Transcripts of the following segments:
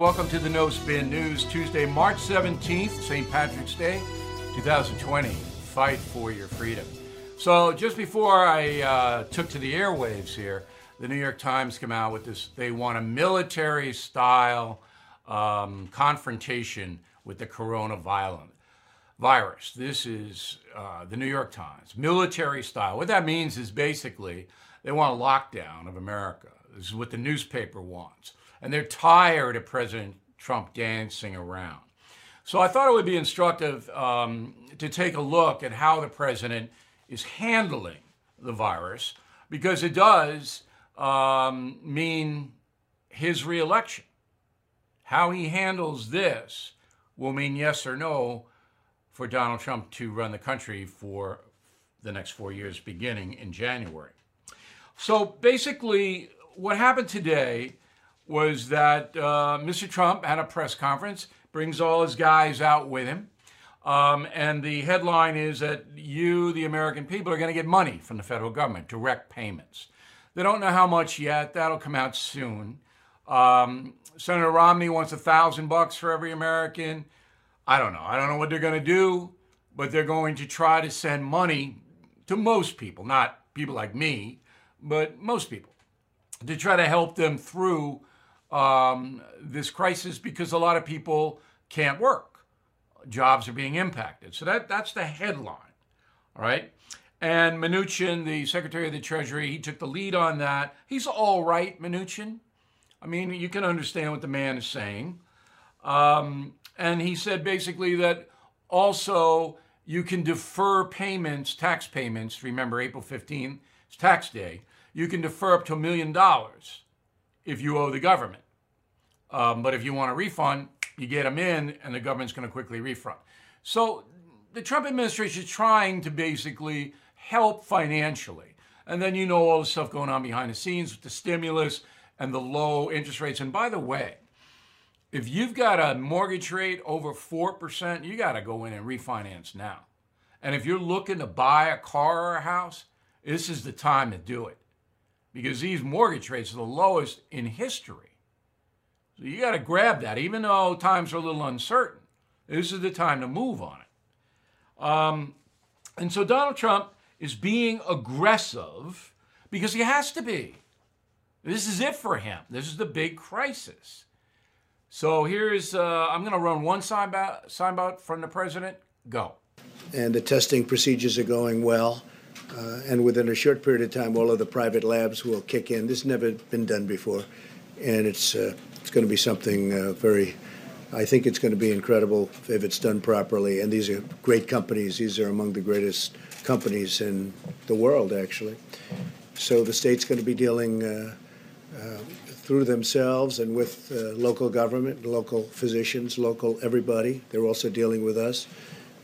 Welcome to the No Spin News, Tuesday, March 17th, St. Patrick's Day, 2020. Fight for your freedom. So, just before I uh, took to the airwaves here, the New York Times came out with this. They want a military style um, confrontation with the coronavirus. Virus. This is uh, the New York Times, military style. What that means is basically they want a lockdown of America. This is what the newspaper wants. And they're tired of President Trump dancing around. So I thought it would be instructive um, to take a look at how the president is handling the virus, because it does um, mean his reelection. How he handles this will mean yes or no for Donald Trump to run the country for the next four years, beginning in January. So basically, what happened today was that uh, Mr. Trump had a press conference, brings all his guys out with him. Um, and the headline is that you, the American people, are going to get money from the federal government, direct payments. They don't know how much yet. That'll come out soon. Um, Senator Romney wants a thousand bucks for every American. I don't know. I don't know what they're going to do, but they're going to try to send money to most people, not people like me, but most people, to try to help them through um, this crisis because a lot of people can't work. Jobs are being impacted. So that, that's the headline. All right. And Mnuchin, the Secretary of the Treasury, he took the lead on that. He's all right, Mnuchin. I mean, you can understand what the man is saying. Um, and he said basically that also you can defer payments, tax payments. Remember, April 15th is tax day. You can defer up to a million dollars if you owe the government. Um, but if you want a refund, you get them in, and the government's going to quickly refund. So the Trump administration is trying to basically help financially. And then you know all the stuff going on behind the scenes with the stimulus and the low interest rates. And by the way, if you've got a mortgage rate over 4%, you got to go in and refinance now. And if you're looking to buy a car or a house, this is the time to do it because these mortgage rates are the lowest in history. So you got to grab that, even though times are a little uncertain. This is the time to move on it. Um, and so Donald Trump is being aggressive because he has to be. This is it for him. This is the big crisis. So here's, uh, I'm going to run one sign out from the president. Go. And the testing procedures are going well. Uh, and within a short period of time, all of the private labs will kick in. This has never been done before. And it's, uh, it's going to be something uh, very, I think it's going to be incredible if it's done properly. And these are great companies. These are among the greatest companies in the world, actually. So the state's going to be dealing uh, uh, through themselves and with uh, local government, local physicians, local everybody. They're also dealing with us,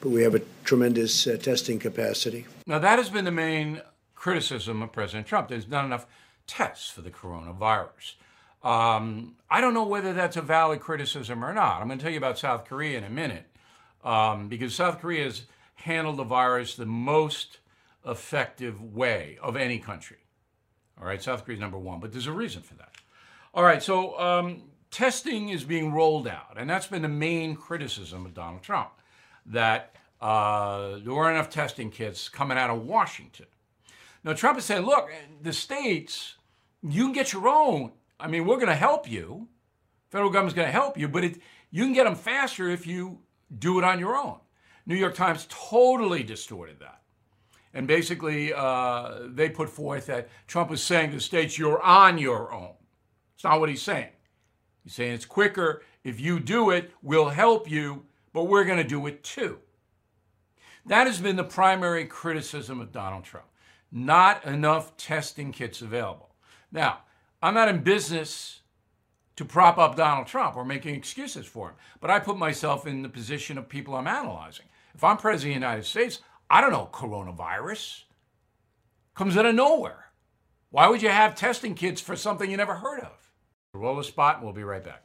but we have a tremendous uh, testing capacity. Now, that has been the main criticism of President Trump. There's not enough tests for the coronavirus. Um, I don't know whether that's a valid criticism or not. I'm going to tell you about South Korea in a minute, um, because South Korea has handled the virus the most effective way of any country. All right, South Korea is number one, but there's a reason for that. All right, so um, testing is being rolled out, and that's been the main criticism of Donald Trump that uh, there weren't enough testing kits coming out of Washington. Now, Trump is saying, look, the states, you can get your own. I mean, we're going to help you. Federal government's going to help you, but it, you can get them faster if you do it on your own. New York Times totally distorted that. And basically, uh, they put forth that Trump was saying to the states, you're on your own. It's not what he's saying. He's saying it's quicker. If you do it, we'll help you, but we're going to do it too. That has been the primary criticism of Donald Trump. Not enough testing kits available. Now, I'm not in business to prop up Donald Trump or making excuses for him, but I put myself in the position of people I'm analyzing. If I'm president of the United States, I don't know coronavirus. Comes out of nowhere. Why would you have testing kits for something you never heard of? Roll a spot and we'll be right back.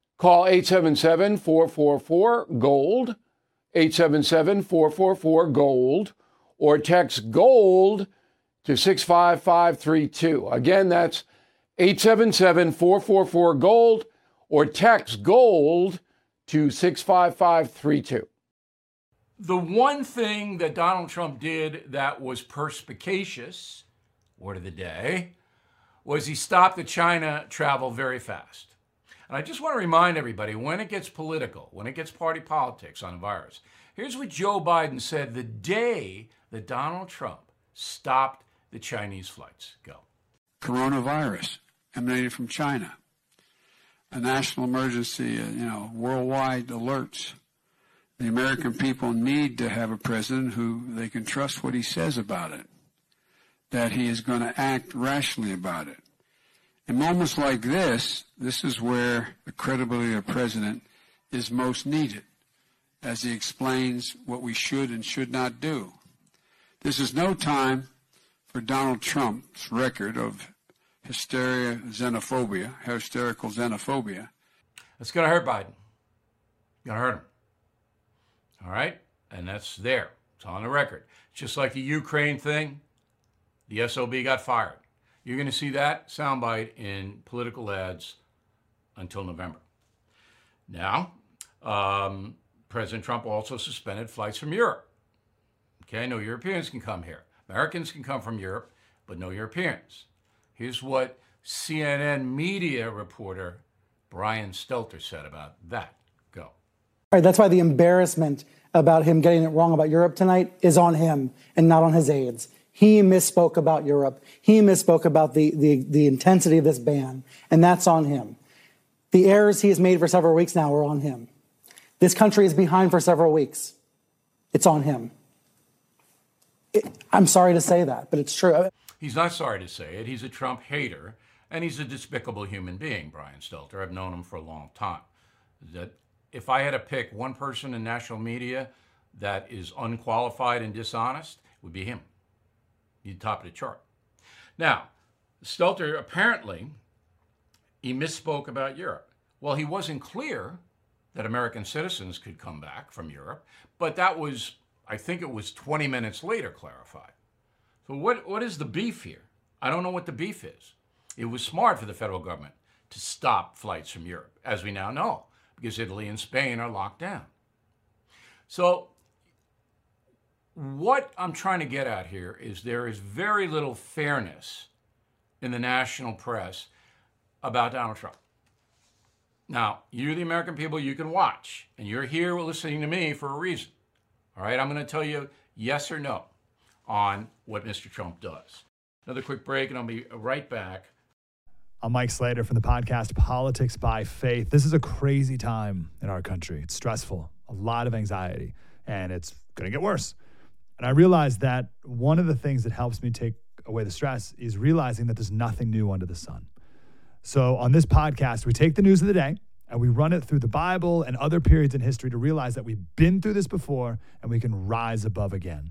Call 877 444 GOLD, 877 444 GOLD, or text GOLD to 65532. Again, that's 877 444 GOLD, or text GOLD to 65532. The one thing that Donald Trump did that was perspicacious, word of the day, was he stopped the China travel very fast. And I just want to remind everybody when it gets political, when it gets party politics on a virus, here's what Joe Biden said the day that Donald Trump stopped the Chinese flights. Go. Coronavirus emanated from China. A national emergency, uh, you know, worldwide alerts. The American people need to have a president who they can trust what he says about it, that he is going to act rationally about it. In moments like this, this is where the credibility of the president is most needed as he explains what we should and should not do. This is no time for Donald Trump's record of hysteria, xenophobia, hysterical xenophobia. It's going to hurt Biden. Going to hurt him. All right? And that's there. It's on the record. Just like the Ukraine thing, the SOB got fired. You're going to see that soundbite in political ads until November. Now, um, President Trump also suspended flights from Europe. Okay, no Europeans can come here. Americans can come from Europe, but no Europeans. Here's what CNN media reporter Brian Stelter said about that. Go. All right, that's why the embarrassment about him getting it wrong about Europe tonight is on him and not on his aides. He misspoke about Europe. He misspoke about the, the, the intensity of this ban, and that's on him. The errors he has made for several weeks now are on him. This country is behind for several weeks. It's on him. It, I'm sorry to say that, but it's true. He's not sorry to say it. He's a Trump hater, and he's a despicable human being, Brian Stelter. I've known him for a long time. That if I had to pick one person in national media that is unqualified and dishonest, it would be him. He'd top of the chart. Now, Stelter apparently he misspoke about Europe. Well, he wasn't clear that American citizens could come back from Europe, but that was, I think it was 20 minutes later clarified. So what, what is the beef here? I don't know what the beef is. It was smart for the federal government to stop flights from Europe, as we now know, because Italy and Spain are locked down. So what I'm trying to get at here is there is very little fairness in the national press about Donald Trump. Now, you, the American people, you can watch, and you're here listening to me for a reason. All right, I'm going to tell you yes or no on what Mr. Trump does. Another quick break, and I'll be right back. I'm Mike Slater from the podcast Politics by Faith. This is a crazy time in our country. It's stressful, a lot of anxiety, and it's going to get worse. And I realized that one of the things that helps me take away the stress is realizing that there's nothing new under the sun. So on this podcast, we take the news of the day and we run it through the Bible and other periods in history to realize that we've been through this before and we can rise above again.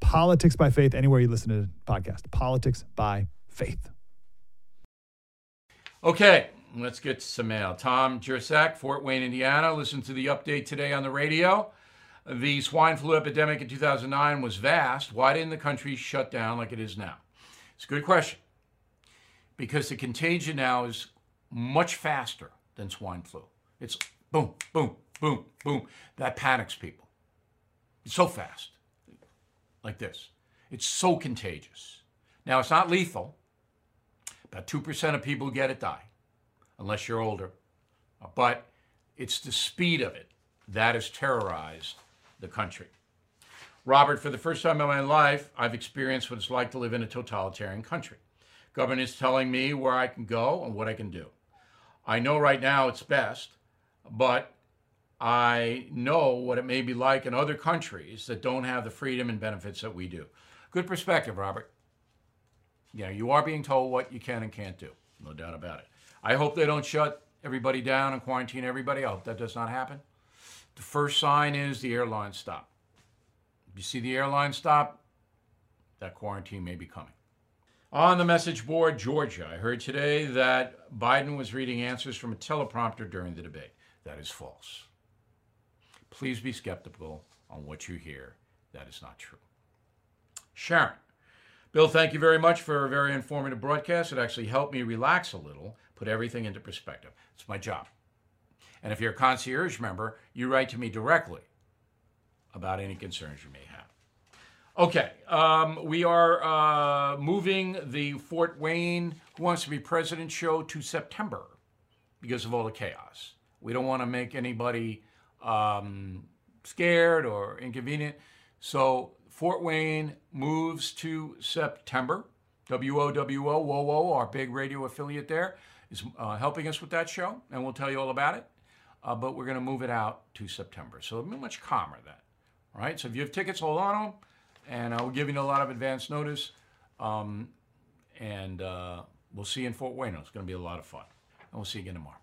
Politics by faith, anywhere you listen to the podcast. Politics by faith. Okay, let's get to some mail. Tom Jersak, Fort Wayne, Indiana. Listen to the update today on the radio. The swine flu epidemic in 2009 was vast. Why didn't the country shut down like it is now? It's a good question. Because the contagion now is much faster than swine flu. It's boom, boom, boom, boom. That panics people. It's so fast, like this. It's so contagious. Now, it's not lethal. About 2% of people who get it die, unless you're older. But it's the speed of it that has terrorized the country. Robert, for the first time in my life, I've experienced what it's like to live in a totalitarian country. Government is telling me where I can go and what I can do. I know right now it's best, but I know what it may be like in other countries that don't have the freedom and benefits that we do. Good perspective, Robert. You know, you are being told what you can and can't do, no doubt about it. I hope they don't shut everybody down and quarantine everybody. I hope that does not happen. The first sign is the airline stop. You see the airline stop, that quarantine may be coming. On the message board, Georgia, I heard today that Biden was reading answers from a teleprompter during the debate. That is false. Please be skeptical on what you hear. That is not true. Sharon, Bill, thank you very much for a very informative broadcast. It actually helped me relax a little, put everything into perspective. It's my job. And if you're a concierge member, you write to me directly about any concerns you may have. Okay, um, we are uh, moving the Fort Wayne Who Wants to Be President show to September because of all the chaos. We don't want to make anybody um, scared or inconvenient. So Fort Wayne moves to September. WOWO, WOWO, our big radio affiliate there, is uh, helping us with that show, and we'll tell you all about it. Uh, but we're going to move it out to September. So it'll be much calmer then. All right, so if you have tickets, hold on them, and I will give you a lot of advance notice. Um, and uh, we'll see you in Fort Wayne. It's going to be a lot of fun. And we'll see you again tomorrow.